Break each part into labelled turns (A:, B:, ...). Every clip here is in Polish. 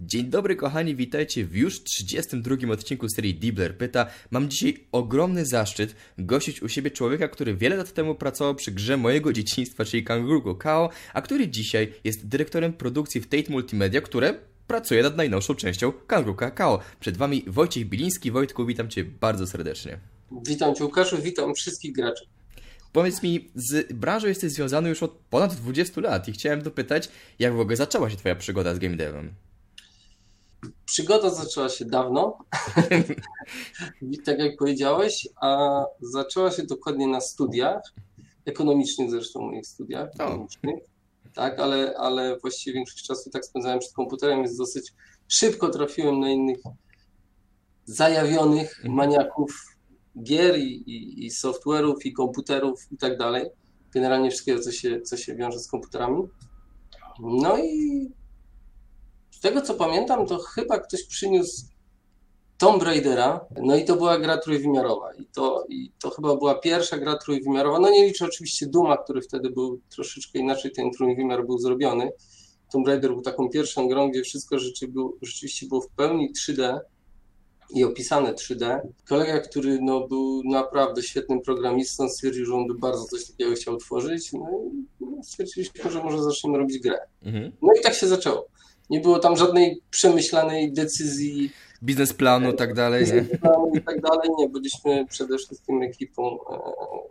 A: Dzień dobry kochani, witajcie w już 32 odcinku serii Dibler Pyta. Mam dzisiaj ogromny zaszczyt gościć u siebie człowieka, który wiele lat temu pracował przy grze mojego dzieciństwa, czyli Kanguru Kao, a który dzisiaj jest dyrektorem produkcji w Tate Multimedia, które pracuje nad najnowszą częścią Kanguru Kao. Przed wami Wojciech Biliński. Wojtku, witam cię bardzo serdecznie.
B: Witam cię Łukaszu, witam wszystkich graczy.
A: Powiedz mi, z branżą jesteś związany już od ponad 20 lat i chciałem dopytać, jak w ogóle zaczęła się twoja przygoda z game devem?
B: Przygoda zaczęła się dawno, tak jak powiedziałeś, a zaczęła się dokładnie na studiach, ekonomicznych zresztą moich studiach ekonomicznych. Tak, ale, ale właściwie większość czasu tak spędzałem przed komputerem, więc dosyć szybko trafiłem na innych zajawionych mhm. maniaków gier i, i, i software'ów, i komputerów i tak dalej. Generalnie wszystkiego, co się, co się wiąże z komputerami. No i z tego co pamiętam, to chyba ktoś przyniósł Tomb Raidera, no i to była gra trójwymiarowa. I to, I to chyba była pierwsza gra trójwymiarowa. No nie liczę oczywiście Duma, który wtedy był troszeczkę inaczej, ten trójwymiar był zrobiony. Tomb Raider był taką pierwszą grą, gdzie wszystko rzeczywiście było w pełni 3D i opisane 3D. Kolega, który no, był naprawdę świetnym programistą, stwierdził, że on by bardzo coś takiego chciał tworzyć. No i stwierdziliśmy, że może zaczniemy robić grę. Mhm. No i tak się zaczęło. Nie było tam żadnej przemyślanej decyzji.
A: Biznesplanu tak dalej.
B: Biznesplanu i tak dalej. Nie, byliśmy przede wszystkim ekipą e,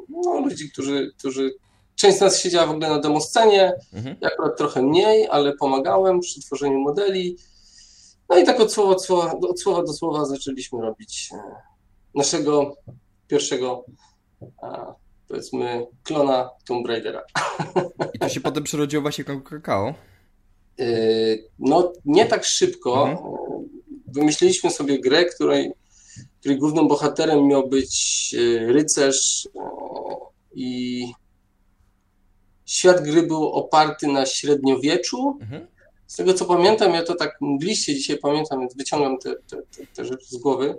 B: no, ludzi, którzy, którzy Część z nas siedziała w ogóle na demoscenie, mhm. ja akurat trochę mniej, ale pomagałem przy tworzeniu modeli. No i tak od słowa, od słowa, do słowa zaczęliśmy robić e, naszego pierwszego, powiedzmy, klona Tomb Raidera.
A: I to się potem przerodziło właśnie kakao?
B: Yy, no, nie tak szybko. Mhm. Wymyśliliśmy sobie grę, której, której głównym bohaterem miał być yy, rycerz yy, i świat gry był oparty na średniowieczu. Mhm. Z tego co pamiętam, ja to tak mgliście dzisiaj pamiętam, więc wyciągam te, te, te, te rzeczy z głowy.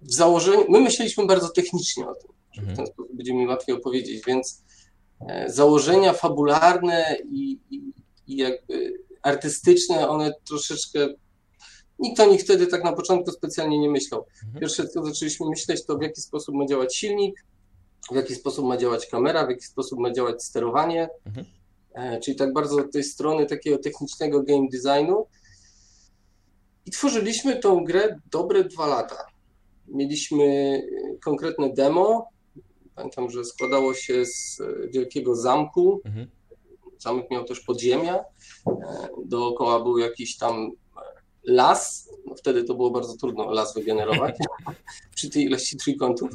B: W założeniu, my myśleliśmy bardzo technicznie o tym, że mhm. w ten sposób będzie mi łatwiej opowiedzieć, więc założenia fabularne i, i, i jakby artystyczne, one troszeczkę Nikt o nich wtedy tak na początku specjalnie nie myślał. Mhm. Pierwsze, co zaczęliśmy myśleć, to w jaki sposób ma działać silnik, w jaki sposób ma działać kamera, w jaki sposób ma działać sterowanie. Mhm. E, czyli tak bardzo od tej strony takiego technicznego game designu. I tworzyliśmy tą grę dobre dwa lata. Mieliśmy konkretne demo, Pamiętam, że składało się z e, wielkiego zamku. Mhm. Zamek miał też podziemia. E, dookoła był jakiś tam las. No wtedy to było bardzo trudno las wygenerować przy tej ilości trójkątów,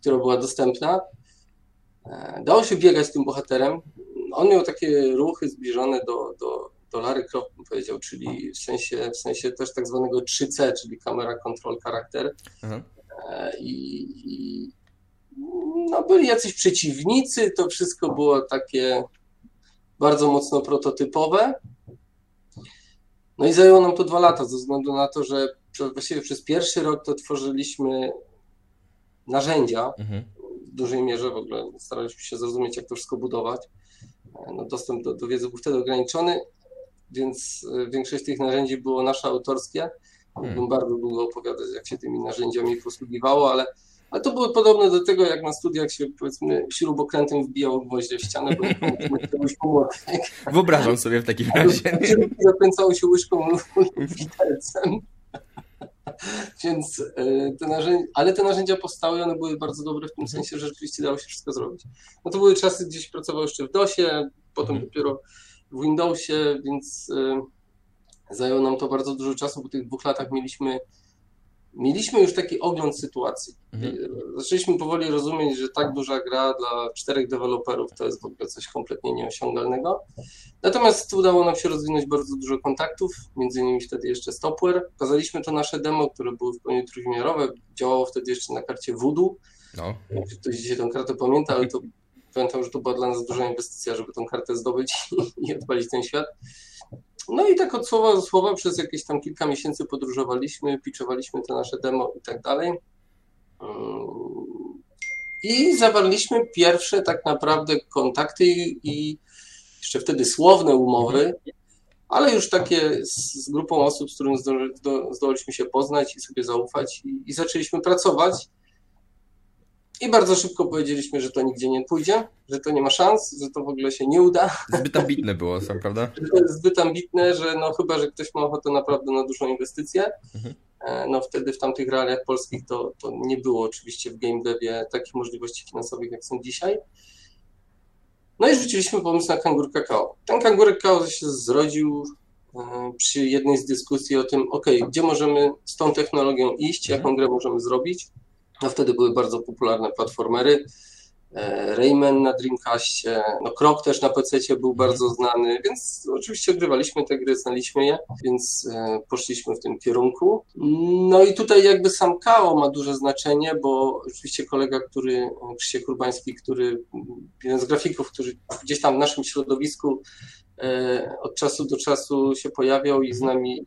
B: która była dostępna. E, dało się biegać tym bohaterem. On miał takie ruchy zbliżone do, do, do Larry Croft, bym powiedział, czyli w sensie, w sensie też tak zwanego 3C, czyli kamera control charakter. Mhm. I, i, no, byli jacyś przeciwnicy, to wszystko było takie bardzo mocno prototypowe. No i zajęło nam to dwa lata, ze względu na to, że właściwie przez pierwszy rok to tworzyliśmy narzędzia. Mhm. W dużej mierze w ogóle staraliśmy się zrozumieć, jak to wszystko budować. No, dostęp do, do wiedzy był wtedy ograniczony, więc e, większość tych narzędzi było nasze autorskie. Mógłbym hmm. bardzo długo opowiadać, jak się tymi narzędziami posługiwało, ale ale to było podobne do tego, jak na studiach się powiedzmy śrubokrętem wbijało gwoździe w ścianę, bo komuś pomłotek.
A: Wyobrażam sobie w takim razie.
B: Zakręcało się łyżką widelcem. Więc e, te narzędzia, ale te narzędzia powstały, one były bardzo dobre w tym mhm. sensie, że rzeczywiście dało się wszystko zrobić. No to były czasy, gdzieś pracował jeszcze w DOSie, potem mhm. dopiero w Windowsie, więc e, zajęło nam to bardzo dużo czasu. Po tych dwóch latach mieliśmy mieliśmy już taki ogląd sytuacji. Mhm. Zaczęliśmy powoli rozumieć, że tak duża gra dla czterech deweloperów to jest w ogóle coś kompletnie nieosiągalnego. Natomiast udało nam się rozwinąć bardzo dużo kontaktów, między innymi wtedy jeszcze Stopware. Pokazaliśmy to nasze demo, które były w pełni trójwymiarowe. Działało wtedy jeszcze na karcie Voodoo. No. Ktoś dzisiaj tę kartę pamięta, ale to pamiętam, że to była dla nas duża inwestycja, żeby tą kartę zdobyć i odpalić ten świat. No i tak od słowa do słowa przez jakieś tam kilka miesięcy podróżowaliśmy, pitchowaliśmy te nasze demo i tak dalej. I zawarliśmy pierwsze tak naprawdę kontakty i jeszcze wtedy słowne umowy ale już takie z, z grupą osób, z którym zdołaliśmy się poznać i sobie zaufać i, i zaczęliśmy pracować. I bardzo szybko powiedzieliśmy, że to nigdzie nie pójdzie, że to nie ma szans, że to w ogóle się nie uda.
A: Zbyt ambitne było, są, prawda?
B: Zbyt ambitne, że no chyba, że ktoś ma ochotę naprawdę na dużą inwestycję. Mhm. E, no wtedy w tamtych realiach polskich to, to nie było oczywiście w game devie takich możliwości finansowych, jak są dzisiaj. No i rzuciliśmy pomysł na kangur kakao. Ten kangur kakao się zrodził e, przy jednej z dyskusji o tym, ok, gdzie możemy z tą technologią iść, jaką mhm. grę możemy zrobić. No wtedy były bardzo popularne platformery. E, Rayman na Dreamcastie, no Krok też na PC był mhm. bardzo znany, więc oczywiście odgrywaliśmy te gry, znaliśmy je, więc e, poszliśmy w tym kierunku. No i tutaj jakby sam KO ma duże znaczenie, bo oczywiście kolega, który, Krzysiek Urbański, który, jeden z grafików, który gdzieś tam w naszym środowisku e, od czasu do czasu się pojawiał i z mhm. nami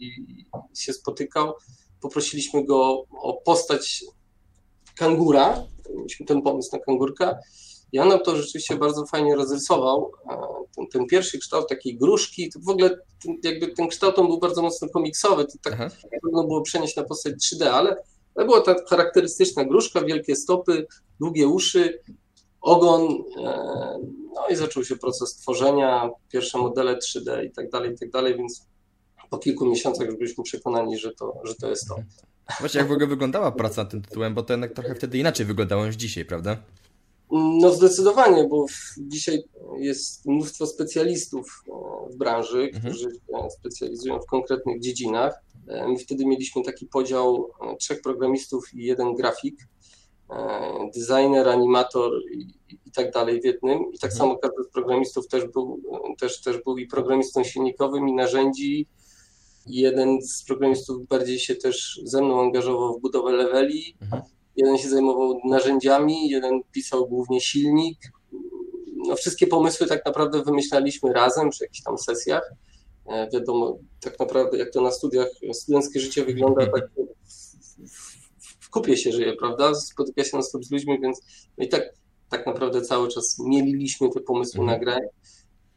B: się spotykał, poprosiliśmy go o postać kangura, mieliśmy ten pomysł na kangurka i on nam to rzeczywiście bardzo fajnie rozrysował. Ten, ten pierwszy kształt takiej gruszki, to w ogóle ten, jakby ten kształt on był bardzo mocno komiksowy, to tak trudno było przenieść na postać 3D, ale, ale była ta charakterystyczna gruszka, wielkie stopy, długie uszy, ogon, e, no i zaczął się proces tworzenia, pierwsze modele 3D i tak dalej, i tak dalej, więc po kilku miesiącach już byliśmy przekonani, że to, że to jest to.
A: Właśnie jak w ogóle wyglądała praca nad tym tytułem, bo to jednak trochę wtedy inaczej wyglądało niż dzisiaj, prawda?
B: No zdecydowanie, bo dzisiaj jest mnóstwo specjalistów e, w branży, mhm. którzy się specjalizują w konkretnych dziedzinach. E, my wtedy mieliśmy taki podział e, trzech programistów i jeden grafik, designer, animator i, i tak dalej w jednym. I tak mhm. samo każdy z programistów też był, też, też był i programistą silnikowym, i narzędzi, Jeden z programistów bardziej się też ze mną angażował w budowę leveli, mhm. jeden się zajmował narzędziami, jeden pisał głównie silnik. No, wszystkie pomysły tak naprawdę wymyślaliśmy razem przy jakichś tam sesjach. E, wiadomo, tak naprawdę jak to na studiach studenckie życie wygląda, tak w, kupie się żyje, prawda? Spotyka się na stop z ludźmi, więc no i tak, tak naprawdę cały czas mieliliśmy te pomysły mhm. na grę.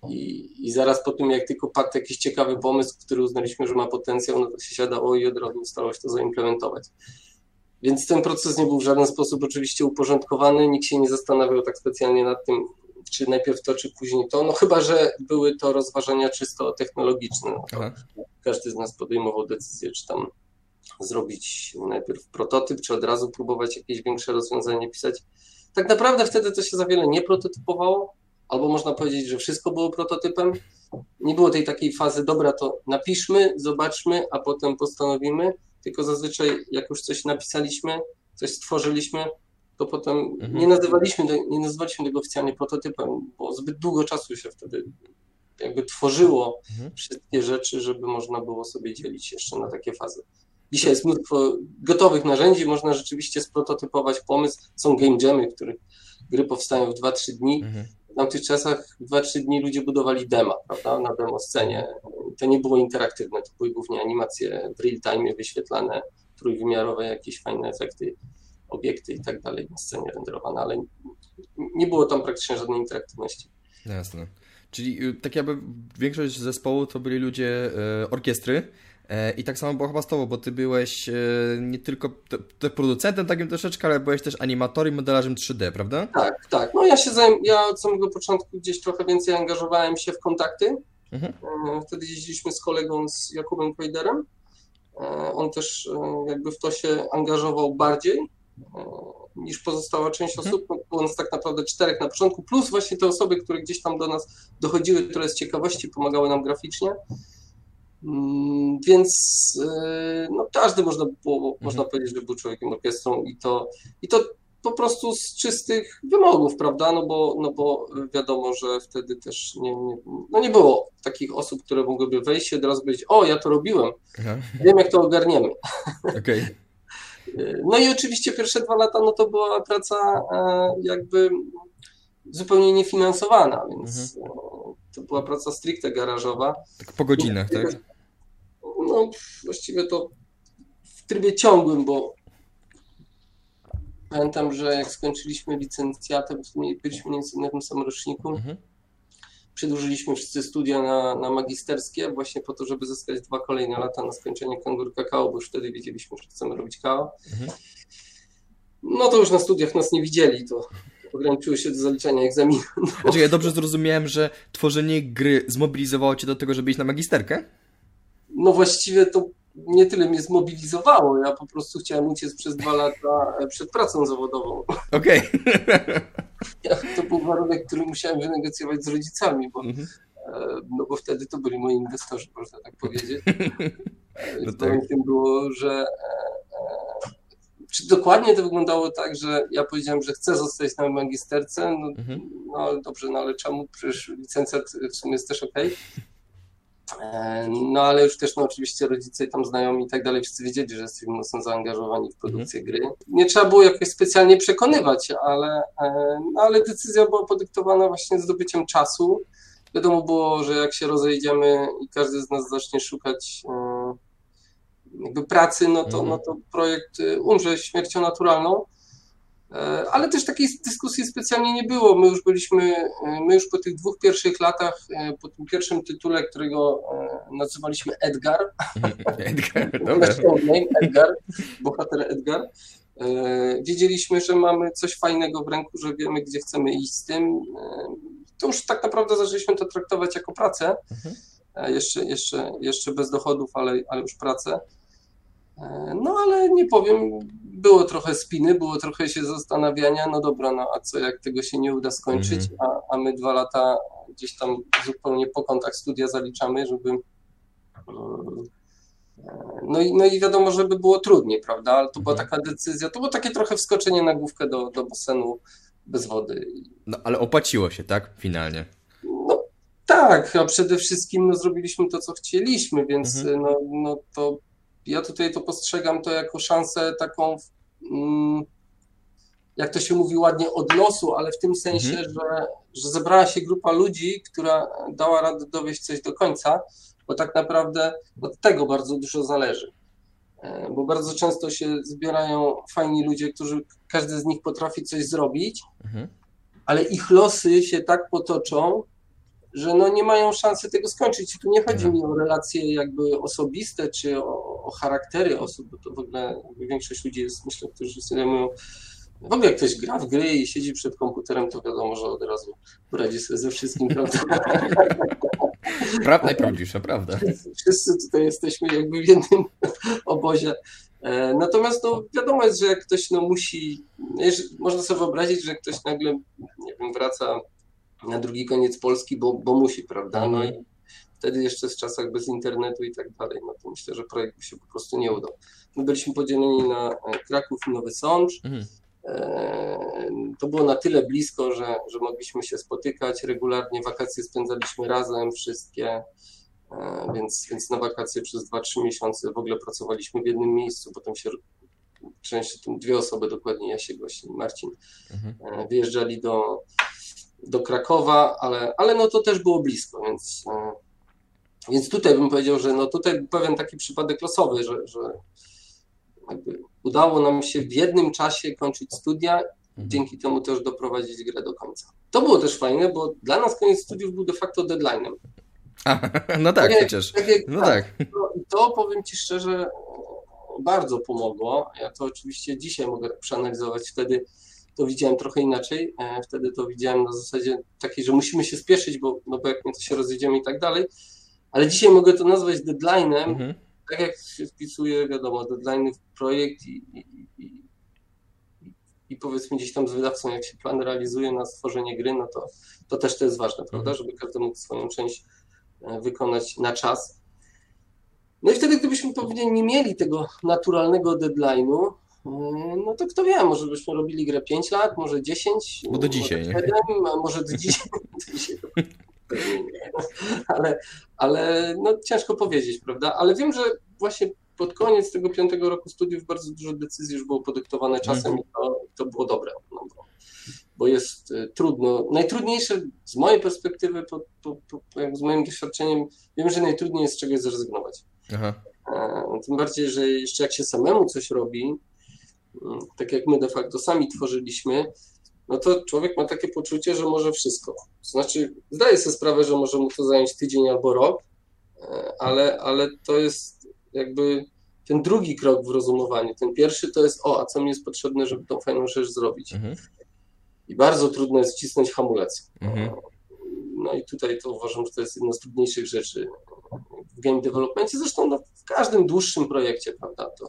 B: I, I zaraz po tym, jak tylko padł jakiś ciekawy pomysł, który uznaliśmy, że ma potencjał, no to się siadało i od razu stało się to zaimplementować. Więc ten proces nie był w żaden sposób oczywiście uporządkowany, nikt się nie zastanawiał tak specjalnie nad tym, czy najpierw to, czy później to. No chyba, że były to rozważania czysto technologiczne. No każdy z nas podejmował decyzję, czy tam zrobić najpierw prototyp, czy od razu próbować jakieś większe rozwiązanie pisać. Tak naprawdę wtedy to się za wiele nie prototypowało, albo można powiedzieć, że wszystko było prototypem. Nie było tej takiej fazy, dobra, to napiszmy, zobaczmy, a potem postanowimy, tylko zazwyczaj jak już coś napisaliśmy, coś stworzyliśmy, to potem mhm. nie, nazywaliśmy, nie nazywaliśmy tego oficjalnie prototypem, bo zbyt długo czasu się wtedy jakby tworzyło mhm. wszystkie rzeczy, żeby można było sobie dzielić jeszcze na takie fazy. Dzisiaj jest mnóstwo gotowych narzędzi, można rzeczywiście sprototypować pomysł. Są game jamy, w których gry powstają w 2-3 dni. Mhm w tamtych czasach 2-3 dni ludzie budowali dema, prawda, na demo scenie. To nie było interaktywne, to były głównie animacje w real time wyświetlane, trójwymiarowe, jakieś fajne efekty, obiekty i tak dalej na scenie renderowane, ale nie było tam praktycznie żadnej interaktywności.
A: Jasne. Czyli y, tak jakby większość zespołu to byli ludzie y, orkiestry, I tak samo było chyba z tobą, bo ty byłeś e, nie tylko te, producentem takim troszeczkę, ale byłeś też animatorem i modelarzem 3D, prawda?
B: Tak, tak. No ja się zajem, ja od samego początku gdzieś trochę więcej angażowałem się w kontakty. Mhm. E, wtedy jeździliśmy z kolegą, z Jakubem Kwejderem. On też jakby w to się angażował bardziej niż pozostała część mhm. osób. No, było nas tak naprawdę czterech na początku, plus właśnie te osoby, które gdzieś tam do nas dochodziły, które z ciekawości pomagały nam graficznie. Mm, więc e, no, każdy można było, mhm. można powiedzieć, że był człowiekiem orkiestrą i to, i to po prostu z czystych wymogów, prawda? No bo, no bo wiadomo, że wtedy też nie, nie, no nie było takich osób, które mogłyby wejść i od razu powiedzieć, o, ja to robiłem, Aha. wiem jak to ogarniemy.
A: Okay.
B: No i oczywiście pierwsze dwa lata, no to była praca e, jakby zupełnie niefinansowana, więc mhm. To była praca stricte garażowa.
A: Tak po godzinach, tak?
B: No, właściwie to w trybie ciągłym, bo pamiętam, że jak skończyliśmy licencjatę, byliśmy mniej więcej na tym samym roczniku, mhm. przedłużyliśmy wszyscy studia na, na magisterskie, właśnie po to, żeby zyskać dwa kolejne lata na skończenie kangur kakao, bo już wtedy wiedzieliśmy, że chcemy robić kao. Mhm. No to już na studiach nas nie widzieli, to ograniczyło się do zaliczania egzaminu. No.
A: Znaczy, ja dobrze zrozumiałem, że tworzenie gry zmobilizowało cię do tego, żeby iść na magisterkę?
B: No właściwie to nie tyle mnie zmobilizowało, ja po prostu chciałem uciec przez dwa lata przed pracą zawodową.
A: Okej.
B: Okay. Ja, to był warunek, który musiałem wynegocjować z rodzicami, bo, mhm. E, no bo wtedy to byli moi inwestorzy, można tak powiedzieć. No tak. tym było, że e, dokładnie to wyglądało tak, że ja powiedziałem, że chcę zostać na magisterce, no, mhm. no dobrze, no ale czemu? Przecież licencjat w sumie jest też ok. E, no ale już też no, oczywiście rodzice tam znajomi i tak dalej, wszyscy wiedzieli, że jesteśmy mocno zaangażowani w produkcję mhm. gry. Nie trzeba było jakoś specjalnie przekonywać, ale, e, no, ale decyzja była podyktowana właśnie zdobyciem czasu. Wiadomo było, że jak się rozejdziemy i każdy z nas zacznie szukać e, pracy, no to, mhm. no to projekt umrze śmiercią naturalną. E, ale też takiej dyskusji specjalnie nie było. My już byliśmy, e, my już po tych dwóch pierwszych latach, e, po tym pierwszym tytule, którego nazywaliśmy Edgar,
A: Edgar,
B: Edgar, bohater Edgar, wiedzieliśmy, że mamy coś fajnego w ręku, że wiemy, gdzie chcemy iść z tym. To już tak naprawdę zaczęliśmy to traktować jako pracę, mhm. Jeszcze, jeszcze, jeszcze bez dochodów, ale, ale już pracę. No ale nie powiem, było trochę spiny, było trochę się zastanawiania, no dobra, no a co jak tego się nie uda skończyć, mm -hmm. a, a my dwa lata gdzieś tam zupełnie po kontach studia zaliczamy, żeby no i, no i wiadomo, żeby było trudniej, prawda, ale to była mhm. taka decyzja, to było takie trochę wskoczenie na główkę do, do basenu bez wody.
A: No ale opłaciło się, tak, finalnie?
B: Tak, a przede wszystkim no, zrobiliśmy to, co chcieliśmy, więc mhm. no, no to ja tutaj to postrzegam to jako szansę taką, mm, jak to się mówi ładnie, od losu, ale w tym sensie, mhm. że, że zebrała się grupa ludzi, która dała radę dowieść coś do końca, bo tak naprawdę od tego bardzo dużo zależy. E, bo bardzo często się zbierają fajni ludzie, którzy każdy z nich potrafi coś zrobić, mhm. ale ich losy się tak potoczą, że no nie mają szansy tego skończyć. I tu nie chodzi mhm. mi o relacje jakby osobiste, czy o, o charaktery osób, bo to w ogóle większość ludzi jest, myślę, którzy się zajmują w ogóle jak ktoś gra w gry i siedzi przed komputerem, to wiadomo, że od razu poradzi sobie ze wszystkim, prawda?
A: Prawda najprawdziwsza, prawda.
B: Wszyscy tutaj jesteśmy jakby w jednym obozie. E, natomiast no, wiadomo jest, że jak ktoś no, musi, można sobie wyobrazić, że ktoś nagle, nie wiem, wraca na drugi koniec Polski, bo, bo musi, prawda? No i wtedy jeszcze w czasach bez internetu i tak dalej, no to myślę, że projekt się po prostu nie udał. My byliśmy podzieleni na e, Kraków i Nowy Sącz. Mhm. E, to było na tyle blisko, że, że mogliśmy się spotykać regularnie. Wakacje spędzaliśmy razem, wszystkie, e, więc, więc na wakacje przez 2-3 miesiące w ogóle pracowaliśmy w jednym miejscu. Potem się część, dwie osoby dokładnie, ja się gości, Marcin, mhm. wyjeżdżali do, do Krakowa, ale, ale no to też było blisko, więc, e, więc tutaj bym powiedział, że no tutaj pewien taki przypadek losowy, że, że udało nam się w jednym czasie kończyć studia, mhm. dzięki temu też doprowadzić grę do końca. To było też fajne, bo dla nas koniec studiów był de facto deadline'em.
A: no tak, tak przecież. Tak, jak, no tak.
B: tak. To, to powiem Ci szczerze, bardzo pomogło. Ja to oczywiście dzisiaj mogę przeanalizować wtedy to widziałem trochę inaczej. E, wtedy to widziałem na zasadzie takiej, że musimy się spieszyć, bo, no bo jak nie to się rozjedziemy i tak dalej. Ale dzisiaj mogę to nazwać deadline'em, mhm. tak jak się wpisuje, wiadomo, deadline w projekt i, i, i, i, powiedzmy gdzieś tam z wydawcą, jak się plan realizuje na stworzenie gry, no to, to też to jest ważne, prawda, mhm. żeby każdy mógł swoją część e, wykonać na czas. No i wtedy, gdybyśmy pewnie nie mieli tego naturalnego deadline'u, no to kto wie, może byśmy robili grę 5 lat, może 10.
A: Bo do dzisiaj. 7,
B: może do dzisiaj. ale, ale no ciężko powiedzieć, prawda? Ale wiem, że właśnie pod koniec tego piątego roku studiów bardzo dużo decyzji już było podyktowane czasem mm. i to, to było dobre. No bo, bo jest y, trudno. Najtrudniejsze z mojej perspektywy, po, po, po, jak z moim doświadczeniem, wiem, że najtrudniej jest czegoś zrezygnować. Aha. E, tym bardziej, że jeszcze jak się samemu coś robi, tak jak my de facto sami tworzyliśmy, no to człowiek ma takie poczucie, że może wszystko. Znaczy, zdaje sobie sprawę, że może mu to zająć tydzień albo rok, e, ale, ale to jest jakby ten drugi krok w rozumowaniu. Ten pierwszy to jest, o, a co mi jest potrzebne, żeby tą fajną rzecz zrobić. Mhm. I bardzo trudno jest wcisnąć hamulec. Mhm. No i tutaj to uważam, że to jest jedna z trudniejszych rzeczy w game developmentie. Zresztą no, w każdym dłuższym projekcie, prawda? To,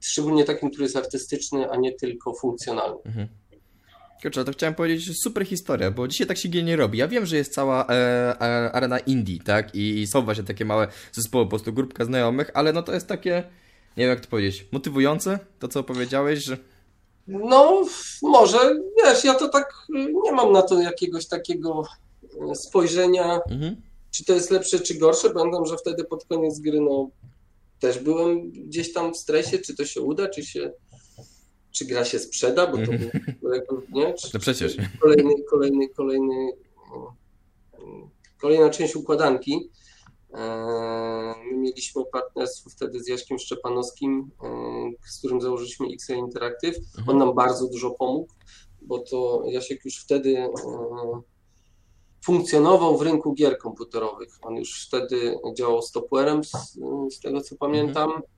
B: szczególnie takim, który jest artystyczny, a nie tylko funkcjonalny. Mhm.
A: Kurczę, to chciałem powiedzieć, że super historia, bo dzisiaj tak się nie robi. Ja wiem, że jest cała e, e, arena indie, tak? I, I, są właśnie takie małe zespoły, po prostu grupka znajomych, ale no to jest takie, nie wiem jak to powiedzieć, motywujące, to co powiedziałeś, że...
B: No, może, wiesz, ja to tak nie mam na to jakiegoś takiego e, spojrzenia, mhm. czy to jest lepsze, czy gorsze. Pamiętam, że wtedy pod koniec gry, no, też byłem gdzieś tam w stresie, czy to się uda, czy się czy gra się sprzeda, bo to był, nie? Czy,
A: no przecież.
B: Kolejny, kolejny, kolejny, kolejna część układanki. E, my mieliśmy partnerstwo wtedy z Jaśkiem Szczepanowskim, e, z którym założyliśmy XA Interactive. Mhm. On nam bardzo dużo pomógł, bo to Jasiek już wtedy e, funkcjonował w rynku gier komputerowych. On już wtedy działał stopwarem, z, z tego co pamiętam. Mhm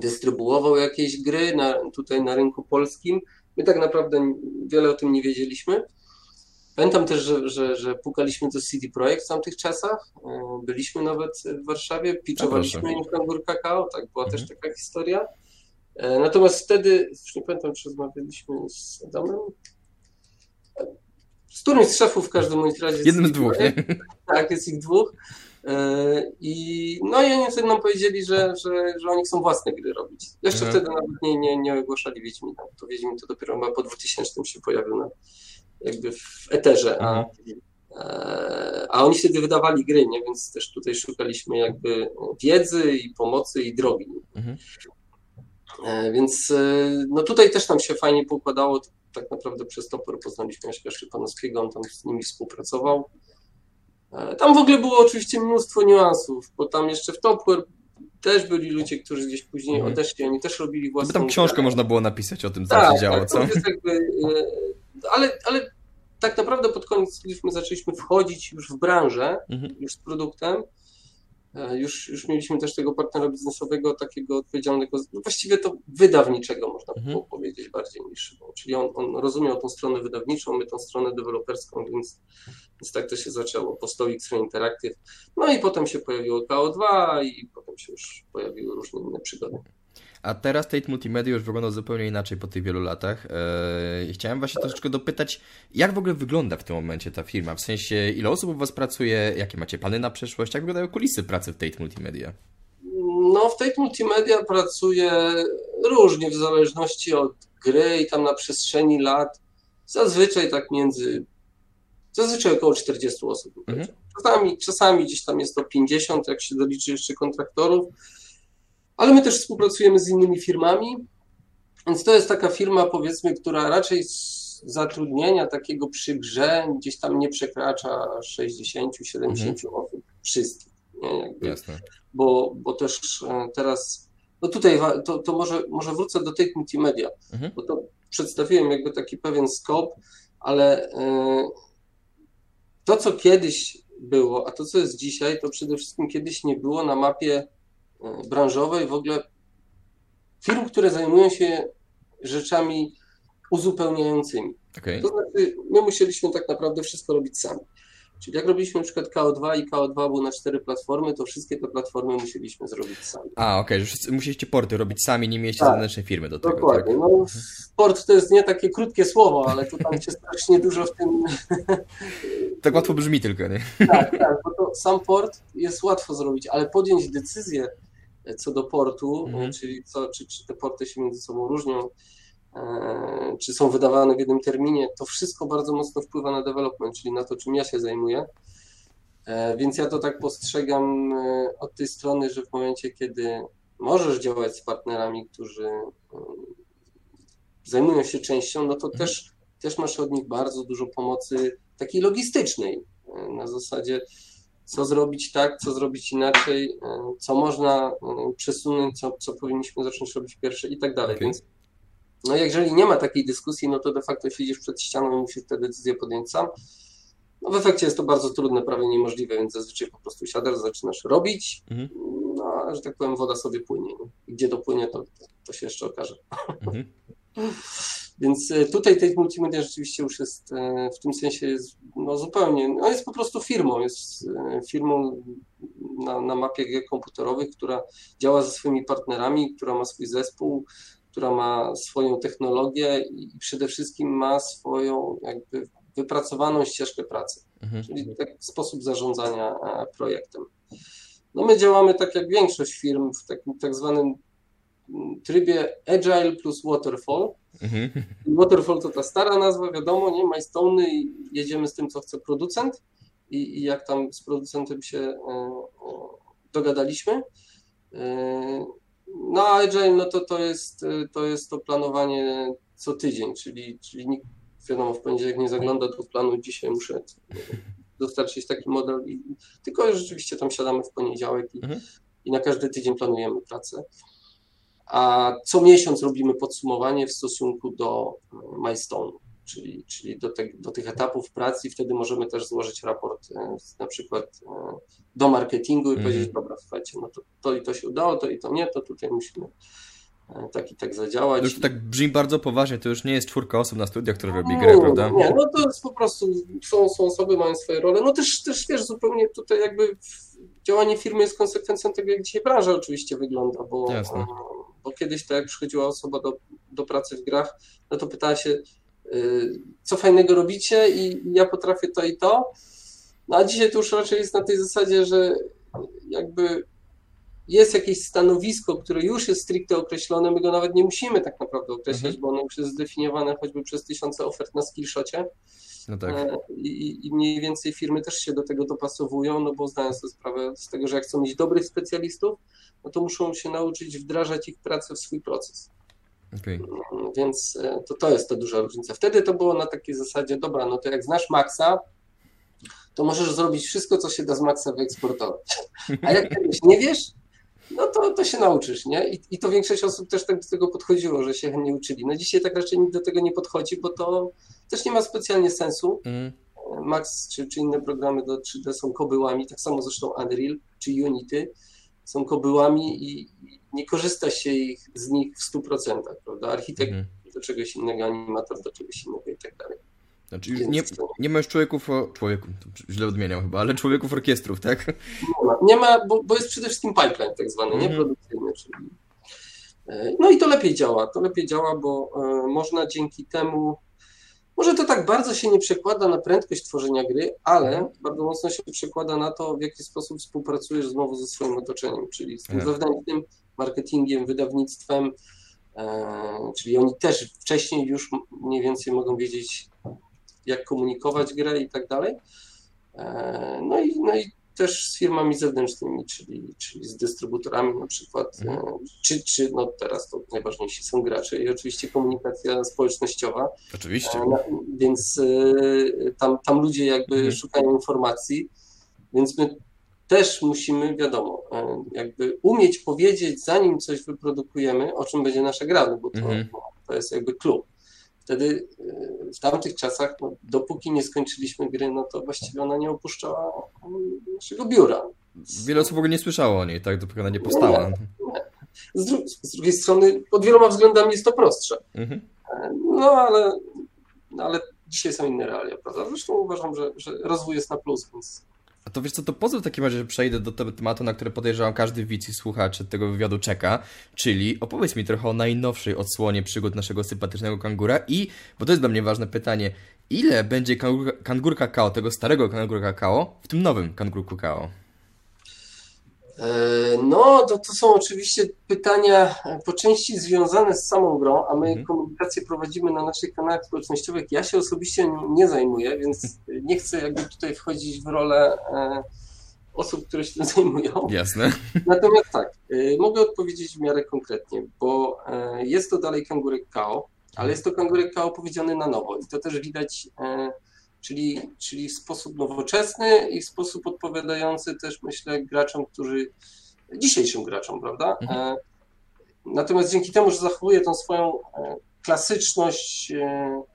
B: dystrybuował jakieś gry na, tutaj na rynku polskim. My tak naprawdę wiele o tym nie wiedzieliśmy. Pamiętam też, że, że, że pukaliśmy do CD Projekt w tamtych czasach. E, byliśmy nawet w Warszawie, pitchowaliśmy im Kangur Kakao, tak, była mhm. też taka historia. E, natomiast wtedy, już nie pamiętam, czy rozmawialiśmy z Adamem, z którymś z szefów w każdym razie.
A: Jednym z dwóch, nie?
B: Tak, jest ich dwóch. E, I, no i oni wtedy nam powiedzieli, że, że, że oni chcą własne gry robić. Jeszcze mhm. wtedy nawet nie, nie, nie ogłaszali Wiedźmina. To Wiedźmin to dopiero chyba po 2000 się pojawił na, jakby w eterze, a, mhm. e, a oni wtedy wydawali gry, nie? więc też tutaj szukaliśmy jakby wiedzy i pomocy i drogi. Mhm. E, więc no tutaj też nam się fajnie pokładało. Tak naprawdę przez to poznaliśmy Jaśka Szypanowskiego, on tam z nimi współpracował. E, tam w ogóle było oczywiście mnóstwo niuansów, bo tam jeszcze w Topware też byli ludzie, którzy gdzieś później mm. odeszli, oni też robili własną...
A: By tam książkę grę. można było napisać o tym, co tak, się działo, tak, co? Jakby,
B: e, ale, ale tak naprawdę pod koniec my zaczęliśmy wchodzić już w branżę, -hmm. już z produktem, już, już mieliśmy też tego partnera biznesowego, takiego odpowiedzialnego, no właściwie to wydawniczego, można mhm. było powiedzieć bardziej niż. Czyli on, on rozumiał tą stronę wydawniczą, my tą stronę deweloperską, więc, więc tak to się zaczęło. Po Stoic Interactive. No i potem się pojawiło KO2 i potem się już pojawiły różne inne przygody.
A: A teraz Tate Multimedia już wygląda zupełnie inaczej po tych wielu latach. I chciałem właśnie troszeczkę dopytać, jak w ogóle wygląda w tym momencie ta firma? W sensie, ile osób u Was pracuje? Jakie macie plany na przyszłość? Jak wyglądają kulisy pracy w Tate Multimedia?
B: No, w Tate Multimedia pracuje różnie, w zależności od gry i tam na przestrzeni lat. Zazwyczaj tak między, zazwyczaj około 40 osób. Mhm. Czasami, czasami gdzieś tam jest to 50, jak się doliczy jeszcze kontraktorów ale my też współpracujemy z innymi firmami, więc to jest taka firma, powiedzmy, która raczej z zatrudnienia takiego przy grze gdzieś tam nie przekracza 60-70 mhm. osób wszystkich. Jasne. Bo, bo też e, teraz, no tutaj to, to może, może wrócę do tych multimedia, mhm. bo to przedstawiłem jakby taki pewien skop, ale e, to, co kiedyś było, a to, co jest dzisiaj, to przede wszystkim kiedyś nie było na mapie branżowej, w ogóle firm, które zajmują się rzeczami uzupełniającymi. Okay. To znaczy, my musieliśmy tak naprawdę wszystko robić sami. Czyli jak robiliśmy na przykład KO2 i KO2 był na cztery platformy, to wszystkie te platformy musieliśmy zrobić sami.
A: A, okej, okay, musieliście porty robić sami, nie mieliście tak, zewnętrznej firmy do tego.
B: Dokładnie. Tak? No, port to jest nie takie krótkie słowo, ale tu tam się strasznie dużo w tym...
A: tak łatwo brzmi tylko, nie?
B: tak, tak, bo to sam port jest łatwo zrobić, ale podjąć decyzję co do portu, mhm. czyli co, czy, czy te porty się między sobą różnią, e, czy są wydawane w jednym terminie, to wszystko bardzo mocno wpływa na development, czyli na to, czym ja się zajmuję. E, więc ja to tak postrzegam e, od tej strony, że w momencie, kiedy możesz działać z partnerami, którzy zajmują się częścią, no to mhm. też, też masz od nich bardzo dużo pomocy takiej logistycznej. Na zasadzie co zrobić tak, co zrobić inaczej, e, co można e, przesunąć, co, co powinniśmy zacząć robić pierwsze i tak dalej. Okay. Więc No jeżeli nie ma takiej dyskusji, no to de facto siedzisz przed ścianą i musisz tę decyzję podjąć sam. No w efekcie jest to bardzo trudne, prawie niemożliwe, więc zazwyczaj po prostu siadasz, zaczynasz robić, mhm. no że tak powiem, woda sobie płynie. Gdzie dopłynie, to, to się jeszcze okaże. Mhm. Więc e, tutaj tej multimedia rzeczywiście już jest e, w tym sensie jest, no zupełnie, no jest po prostu firmą, jest e, firmą na, na mapie komputerowych, która działa ze swoimi partnerami, która ma swój zespół, która ma swoją technologię i przede wszystkim ma swoją jakby wypracowaną ścieżkę pracy, mhm. czyli taki sposób zarządzania projektem. No my działamy tak jak większość firm w takim tak zwanym trybie Agile plus Waterfall. Mhm. Waterfall to ta stara nazwa, wiadomo, nie? Milestone i jedziemy z tym, co chce producent i, i jak tam z producentem się e, e, dogadaliśmy. E, no a Agile, no to, to, jest, to jest to planowanie co tydzień, czyli, czyli nikt, wiadomo, w poniedziałek nie zagląda do planu, dzisiaj muszę dostarczyć taki model, i, tylko rzeczywiście tam siadamy w poniedziałek i, mhm. i na każdy tydzień planujemy pracę a co miesiąc robimy podsumowanie w stosunku do e, milestone, czyli, czyli do, te, do tych etapów pracy i wtedy możemy też złożyć raport e, na przykład e, do marketingu i mm. powiedzieć, dobra, słuchajcie, no to, to i to się udało, to i to nie, to tutaj musimy tak i tak zadziałać.
A: Już tak brzmi bardzo poważnie, to już nie jest czwórka osób na studiach, które robi grę, prawda?
B: Nie, no to jest po prostu, są, są osoby, mają swoje role, no też, też wiesz, zupełnie tutaj jakby działanie firmy jest konsekwencją tego, jak dzisiaj branża oczywiście wygląda, bo Jasne bo kiedyś to jak przychodziła osoba do, do pracy w grach, no to pytała się, y, co fajnego robicie i ja potrafię to i to. No a dzisiaj to już raczej jest na tej zasadzie, że jakby jest jakieś stanowisko, które już jest stricte określone, my go nawet nie musimy tak naprawdę określać, mhm. bo ono już jest zdefiniowane choćby przez tysiące ofert na skillshocie. No tak. E, I, I mniej więcej firmy też się do tego dopasowują, no bo zdają sobie sprawę z tego, że jak chcą mieć dobrych specjalistów, no to muszą się nauczyć wdrażać ich pracę w swój proces. Okay. Mm, więc e, to, to jest ta duża różnica. Wtedy to było na takiej zasadzie, dobra, no to jak znasz Maxa, to możesz zrobić wszystko, co się da z Maxa wyeksportować. A jak czegoś nie wiesz, no to, to się nauczysz, nie? I, I to większość osób też tak do tego podchodziło, że się chętnie uczyli. No dzisiaj tak raczej nikt do tego nie podchodzi, bo to też nie ma specjalnie sensu. Mm. Max czy, czy inne programy do 3D są kobyłami, tak samo zresztą Unreal czy Unity są kobyłami i nie korzysta się ich, z nich w 100%, prawda? Architekt mm. do czegoś innego, animator do czegoś innego i tak dalej.
A: Znaczy, nie, nie ma już człowieków, o, człowieku, źle odmieniam chyba, ale człowieków orkiestrów, tak?
B: Nie ma, nie ma bo, bo jest przede wszystkim pipeline tak zwany, mm -hmm. nie produkcyjny, czyli... E, no i to lepiej działa, to lepiej działa, bo e, można dzięki temu może to tak bardzo się nie przekłada na prędkość tworzenia gry, ale mhm. bardzo mocno się przekłada na to, w jaki sposób współpracujesz znowu ze swoim otoczeniem, czyli z tym tak. wewnętrznym marketingiem, wydawnictwem, e, czyli oni też wcześniej już mniej więcej mogą wiedzieć, jak komunikować grę i tak dalej. E, no i, no i też z firmami zewnętrznymi, czyli, czyli z dystrybutorami na przykład, mhm. E, czy, czy no teraz to najważniejsi są gracze i oczywiście komunikacja społecznościowa.
A: Oczywiście.
B: No, więc e, tam, tam ludzie jakby mhm. szukają informacji, więc my też musimy, wiadomo, jakby umieć powiedzieć, zanim coś wyprodukujemy, o czym będzie nasza gra, no bo to, mhm. to jest jakby klub. Wtedy w tamtych czasach, no, dopóki nie skończyliśmy gry, no to właściwie ona nie opuszczała naszego biura.
A: Wiele osób w ogóle nie słyszało o niej, tak, dopóki ona nie powstała. Nie, nie.
B: Z, dru z, drugiej strony, pod wieloma względami jest to prostsze. Mhm. No ale, no, ale dzisiaj są inne realia, prawda? Zresztą uważam, że, że rozwój jest na plus, więc
A: a to wiesz co, to pozwól w takim razie, że przejdę do tematu, na który podejrzewam każdy widz i słuchacz tego wywiadu czeka, czyli opowiedz mi trochę o najnowszej odsłonie przygód naszego sympatycznego kangura i, bo to jest dla mnie ważne pytanie, ile będzie kangur, kangur kakao, tego starego kangur kakao, w tym nowym kangur kakao?
B: E, no, to, to są oczywiście pytania po części związane z samą grą, a my mhm. komunikację prowadzimy na naszych kanałach społecznościowych. Ja się osobiście nie zajmuję, więc nie chcę jakby tutaj wchodzić w rolę e, osób, które się tym zajmują.
A: Jasne.
B: Natomiast tak, e, mogę odpowiedzieć w miarę konkretnie, bo jest to dalej kangurek KO, ale jest to kangurek KO powiedziany na nowo i to też widać czyli, czyli w sposób nowoczesny i w sposób odpowiadający też, myślę, graczom, którzy dzisiejszym graczom, prawda? Mhm. E, natomiast dzięki temu, że zachowuje tą swoją e, klasyczność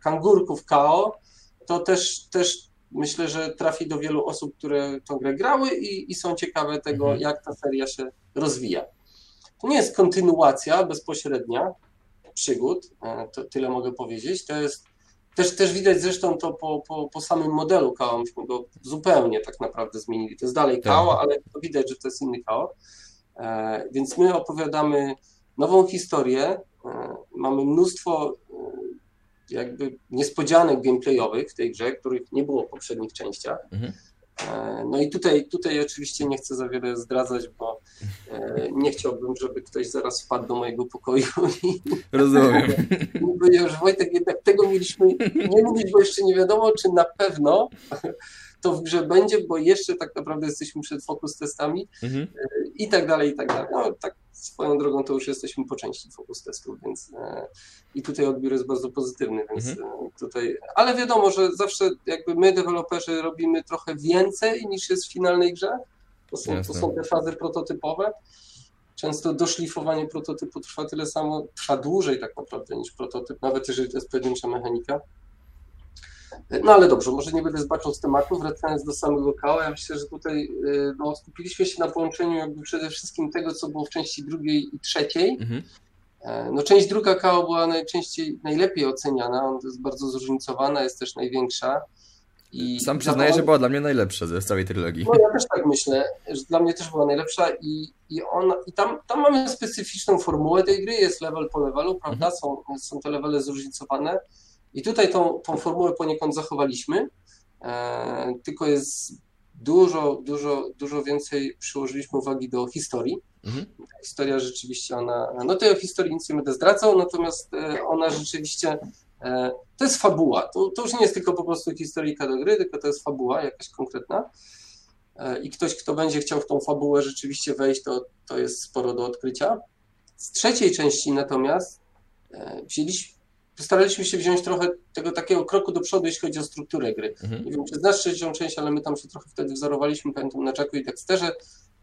B: kangurków KO, to też, też myślę, że trafi do wielu osób, które tą grę grały i, i są ciekawe tego, mhm. jak ta seria się rozwija. To nie jest kontynuacja bezpośrednia przygód, e, to tyle mogę powiedzieć. To jest też, też widać zresztą to po, po, po samym modelu KO, myśmy go zupełnie tak naprawdę zmienili. To jest dalej KO, tak. ale widać, że to jest inny KO. E, więc my opowiadamy nową historię, e, mamy mnóstwo jakby niespodzianek gameplayowych w tej grze, których nie było w poprzednich częściach. Mhm. E, no i tutaj, tutaj oczywiście nie chcę za wiele zdradzać, bo e, nie chciałbym, żeby ktoś zaraz wpadł do mojego pokoju i
A: Rozumiem.
B: Powiedział, że Wojtek, jednak tego mieliśmy nie mówić, bo jeszcze nie wiadomo, czy na pewno to w grze będzie, bo jeszcze tak naprawdę jesteśmy przed fokus testami mhm. E, i tak dalej, i tak dalej. No, tak swoją drogą to już jesteśmy po części fokus testów, więc e, i tutaj odbiór jest bardzo pozytywny, więc mhm. E, tutaj, ale wiadomo, że zawsze jakby my deweloperzy robimy trochę więcej niż jest w finalnej grze, to są, to są te fazy prototypowe. Często doszlifowanie prototypu trwa tyle samo, trwa dłużej tak naprawdę niż prototyp, nawet jeżeli to jest pojedyncza mechanika. No ale dobrze, może nie będę zbaczał z tematu, wracając do samego KO, ja myślę, że tutaj y, no, skupiliśmy się na połączeniu jakby przede wszystkim tego, co było w części drugiej i trzeciej. Mhm. E, no część druga KO była najczęściej, najlepiej oceniana, ona jest bardzo zróżnicowana, jest też największa.
A: I Sam przyznaję, że była dla mnie najlepsza ze całej trylogii.
B: No ja też tak myślę, że dla mnie też była najlepsza i, i, ona, i tam, tam mamy specyficzną formułę tej gry, jest level po levelu, prawda, mhm. są, są te levele zróżnicowane. I tutaj tą, tą formułę poniekąd zachowaliśmy, e, tylko jest dużo, dużo, dużo więcej przyłożyliśmy uwagi do historii. Mhm. Historia rzeczywiście, ona, no to ja o historii nic nie będę zdradzał, natomiast e, ona rzeczywiście, to jest fabuła. To, to już nie jest tylko po prostu historyjka do gry, tylko to jest fabuła jakaś konkretna. E, I ktoś, kto będzie chciał w tą fabułę rzeczywiście wejść, to, to jest sporo do odkrycia. Z trzeciej części natomiast e, wzięliśmy, staraliśmy się wziąć trochę tego takiego kroku do przodu, jeśli chodzi o strukturę gry. Mhm. Nie wiem, czy znasz trzecią część, ale my tam się trochę wtedy wzorowaliśmy, pamiętam, na Jacku i Dexterze,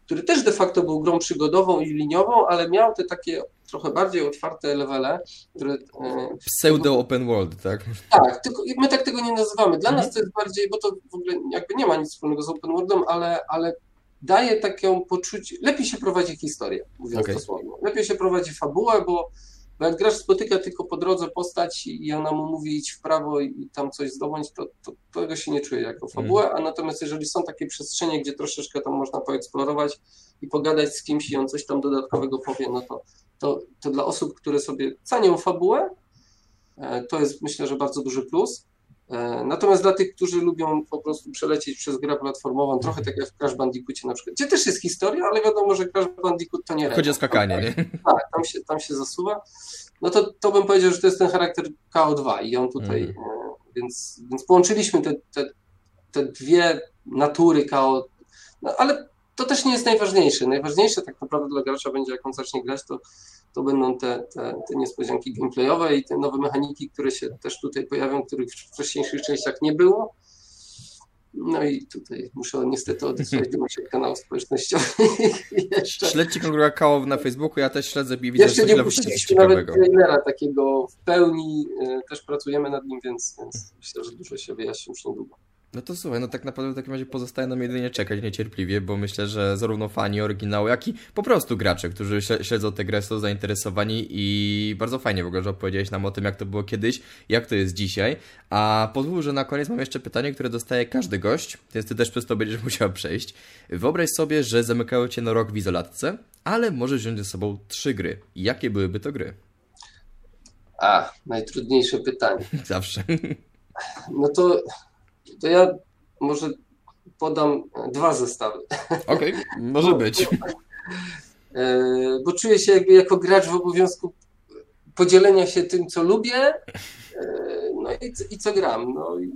B: który też de facto był grą przygodową i liniową, ale miał te takie trochę bardziej otwarte levele, które...
A: E, Pseudo open world, tak?
B: Tak, tylko my tak tego nie nazywamy. Dla mhm. nas to jest bardziej, bo to w ogóle jakby nie ma nic wspólnego z open worldem, ale, ale daje takie poczucie, lepiej się prowadzi historię, mówiąc okay. dosłownie. Lepiej się prowadzi fabułę, bo bo jak gracz spotyka tylko po drodze postać i ona mu mówi idź w prawo i tam coś zdobądź, to, to tego się nie czuje jako fabuła, mm. a natomiast jeżeli są takie przestrzenie, gdzie troszeczkę tam można poeksplorować i pogadać z kimś i on coś tam dodatkowego powie, no to, to, to dla osób, które sobie cenią fabułę, e, to jest myślę, że bardzo duży plus. E, natomiast dla tych, którzy lubią po prostu przelecieć przez grę platformową, trochę tak jak w Crash Bandicoocie na przykład, gdzie też jest historia, ale wiadomo, że Crash Bandicoot to nie
A: Chodzi o skakanie, nie?
B: Tak, tam się, tam się zasuwa. No to, to bym powiedział, że to jest ten charakter KO2 i on tutaj, mm. więc, więc połączyliśmy te, te, te dwie natury KO, no, ale to też nie jest najważniejsze. Najważniejsze tak naprawdę dla gracza będzie, jak on zacznie grać, to to będą te, te, te niespodzianki gameplayowe i te nowe mechaniki, które się też tutaj pojawią, których w wcześniejszych częściach nie było. No i tutaj muszę niestety odesłać do naszych kanałów społecznościowych.
A: Śledźcie Kongruja Kałow na Facebooku, ja też śledzę
B: i widzę Jeszcze nie puściliśmy nawet trailera takiego w pełni, e, też pracujemy nad nim, więc, więc myślę, że dużo się wyjaśni już niedługo.
A: No to słuchaj, no tak naprawdę w takim razie pozostaje nam jedynie czekać niecierpliwie, bo myślę, że zarówno fani oryginału, jak i po prostu gracze, którzy śledzą tę grę są zainteresowani i bardzo fajnie w ogóle, że opowiedziałeś nam o tym, jak to było kiedyś, jak to jest dzisiaj. A pozwól, że na koniec mam jeszcze pytanie, które dostaje każdy gość, więc ty też przez to będziesz musiał przejść. Wyobraź sobie, że zamykają cię na rok w izolatce, ale możesz wziąć ze sobą trzy gry. Jakie byłyby to gry?
B: A, najtrudniejsze pytanie.
A: Zawsze.
B: No to to ja może podam dwa zestawy.
A: Okej, okay, może bo, być.
B: E, bo czuję się jakby jako gracz w obowiązku podzielenia się tym, co lubię, e, no i, i co gram. No, i,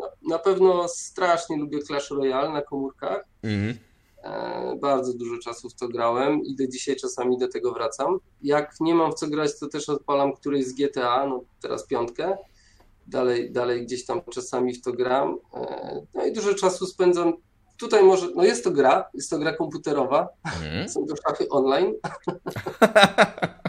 B: na, na, pewno strasznie lubię Clash Royale na komórkach. Mm. Bardzo dużo czasu w to grałem i do dzisiaj czasami do tego wracam. Jak nie mam w co grać, to też odpalam któryś z GTA, no teraz piątkę dalej, dalej gdzieś tam czasami w to gram. E, no i dużo czasu spędzam. Tutaj może, no jest to gra, jest to gra komputerowa, mm. są to szachy online.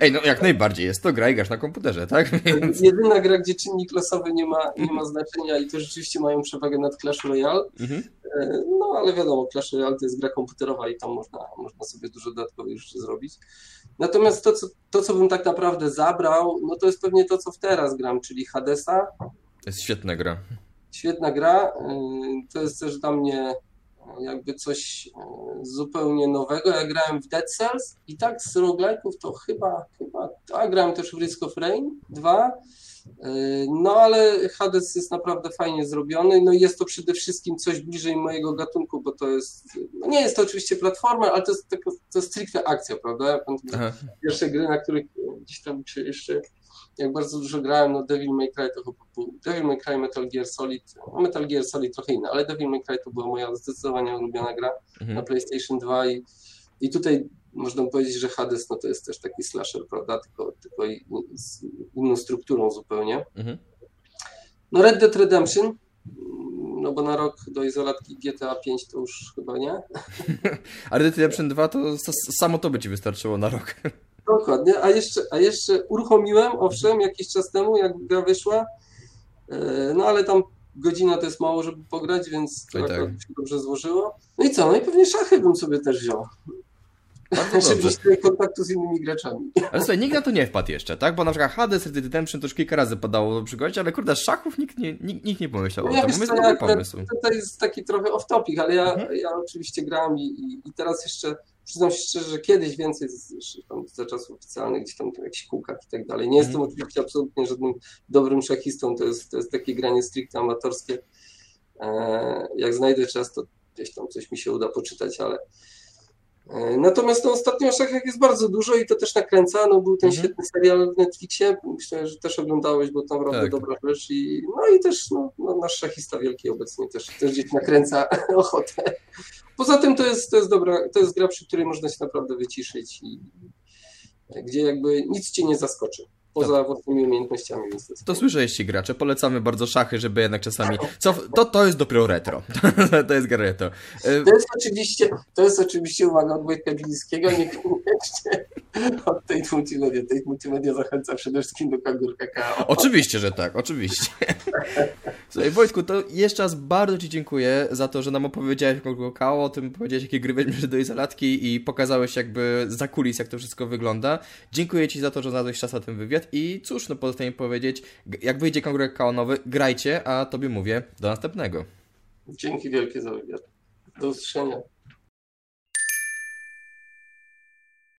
A: Ej, no jak najbardziej, jest to gra i grasz na komputerze, tak?
B: Więc... Jedyna gra, gdzie czynnik losowy nie ma, nie ma znaczenia i to rzeczywiście mają przewagę nad Clash Royale. Mhm. E, no ale wiadomo, Clash Royale to jest gra komputerowa i tam można, można sobie dużo dodatkowych rzeczy zrobić. Natomiast to co, to, co bym tak naprawdę zabrał, no to jest pewnie to, co w teraz gram, czyli Hadesa.
A: Jest świetna gra.
B: Świetna gra. E, to jest też dla mnie jakby coś e, zupełnie nowego. Ja grałem w Dead Cells i tak z roguelike'ów to chyba, chyba, a grałem też w Risk of Rain 2, e, no ale Hades jest naprawdę fajnie zrobiony, no i jest to przede wszystkim coś bliżej mojego gatunku, bo to jest, no nie jest to oczywiście platforma, ale to jest, to jest stricte akcja, prawda? Pierwsze gry, na których gdzieś tam jeszcze jak bardzo dużo grałem, no Devil May Cry to chyba był, Devil May Cry, Metal Gear Solid, no Metal Gear Solid trochę inne, ale Devil May Cry to była moja zdecydowanie ulubiona gra mhm. na PlayStation 2 i, i tutaj można powiedzieć, że Hades no to jest też taki slasher, prawda, tylko, tylko z inną strukturą zupełnie. Mhm. No Red Dead Redemption, no bo na rok do izolatki GTA 5 to już chyba nie.
A: A Red Dead Redemption 2 to samo to by ci wystarczyło na rok.
B: Dokładnie, a jeszcze, a jeszcze uruchomiłem, owszem, jakiś czas temu, jak gra wyszła, e, no ale tam godzina to jest mało, żeby pograć, więc to tak. się dobrze złożyło. No i co, no i pewnie szachy bym sobie też wziął. Żebyś tutaj kontaktu z innymi graczami.
A: Ale słuchaj, nikt na to nie wpadł jeszcze, tak? Bo na przykład Hades, Red Redemption to już kilka razy padało do przygody, ale kurde, szachów nikt nie, nikt, nikt nie pomyślał no, o tym.
B: Ja, pomysł. To, to jest taki trochę off-topic, ale ja, mhm. ja oczywiście gram i, i teraz jeszcze Przyznam się szczerze, że kiedyś więcej tam za czasów oficjalnych, gdzieś tam w jakichś kółkach i tak dalej. Nie jestem mm. oczywiście absolutnie żadnym dobrym szachistą, to jest, to jest takie granie stricte amatorskie. E, jak znajdę czas, to gdzieś tam coś mi się uda poczytać, ale Natomiast no, ostatnio o szachach jest bardzo dużo i to też nakręca. No, był ten mm świetny serial w Netflixie, myślę, że też oglądałeś, bo tam naprawdę tak. dobra rzecz. I, no i też no, no, nasz szachista wielki obecnie też, też gdzieś nakręca ochotę Poza tym to jest, to jest dobra, to jest gra, przy której można się naprawdę wyciszyć i gdzie jakby nic cię nie zaskoczy. Poza własnymi umiejętnościami. Więc to,
A: słyszeliście gracze, polecamy bardzo szachy, żeby jednak czasami... Co, to, to jest dopiero retro. to jest gra retro.
B: To jest oczywiście, to jest oczywiście uwaga od Wojtka Bilińskiego, niekoniecznie od tej multimedia. Tej multimedia zachęca przede wszystkim do Kangur Kakao.
A: Oczywiście, że tak, oczywiście. Słuchaj, Wojtku, to jeszcze raz bardzo Ci dziękuję za to, że nam opowiedziałeś o Kakao, o tym powiedziałeś, jakie gry weźmiesz do izolatki i pokazałeś jakby za kulis, jak to wszystko wygląda. Dziękuję Ci za to, że znalazłeś czas na ten wywiad i cóż, no pozostaje mi powiedzieć, jak wyjdzie Kangur Kakao nowy, grajcie, a Tobie mówię, do następnego.
B: Dzięki wielkie za wywiad. Do usłyszenia.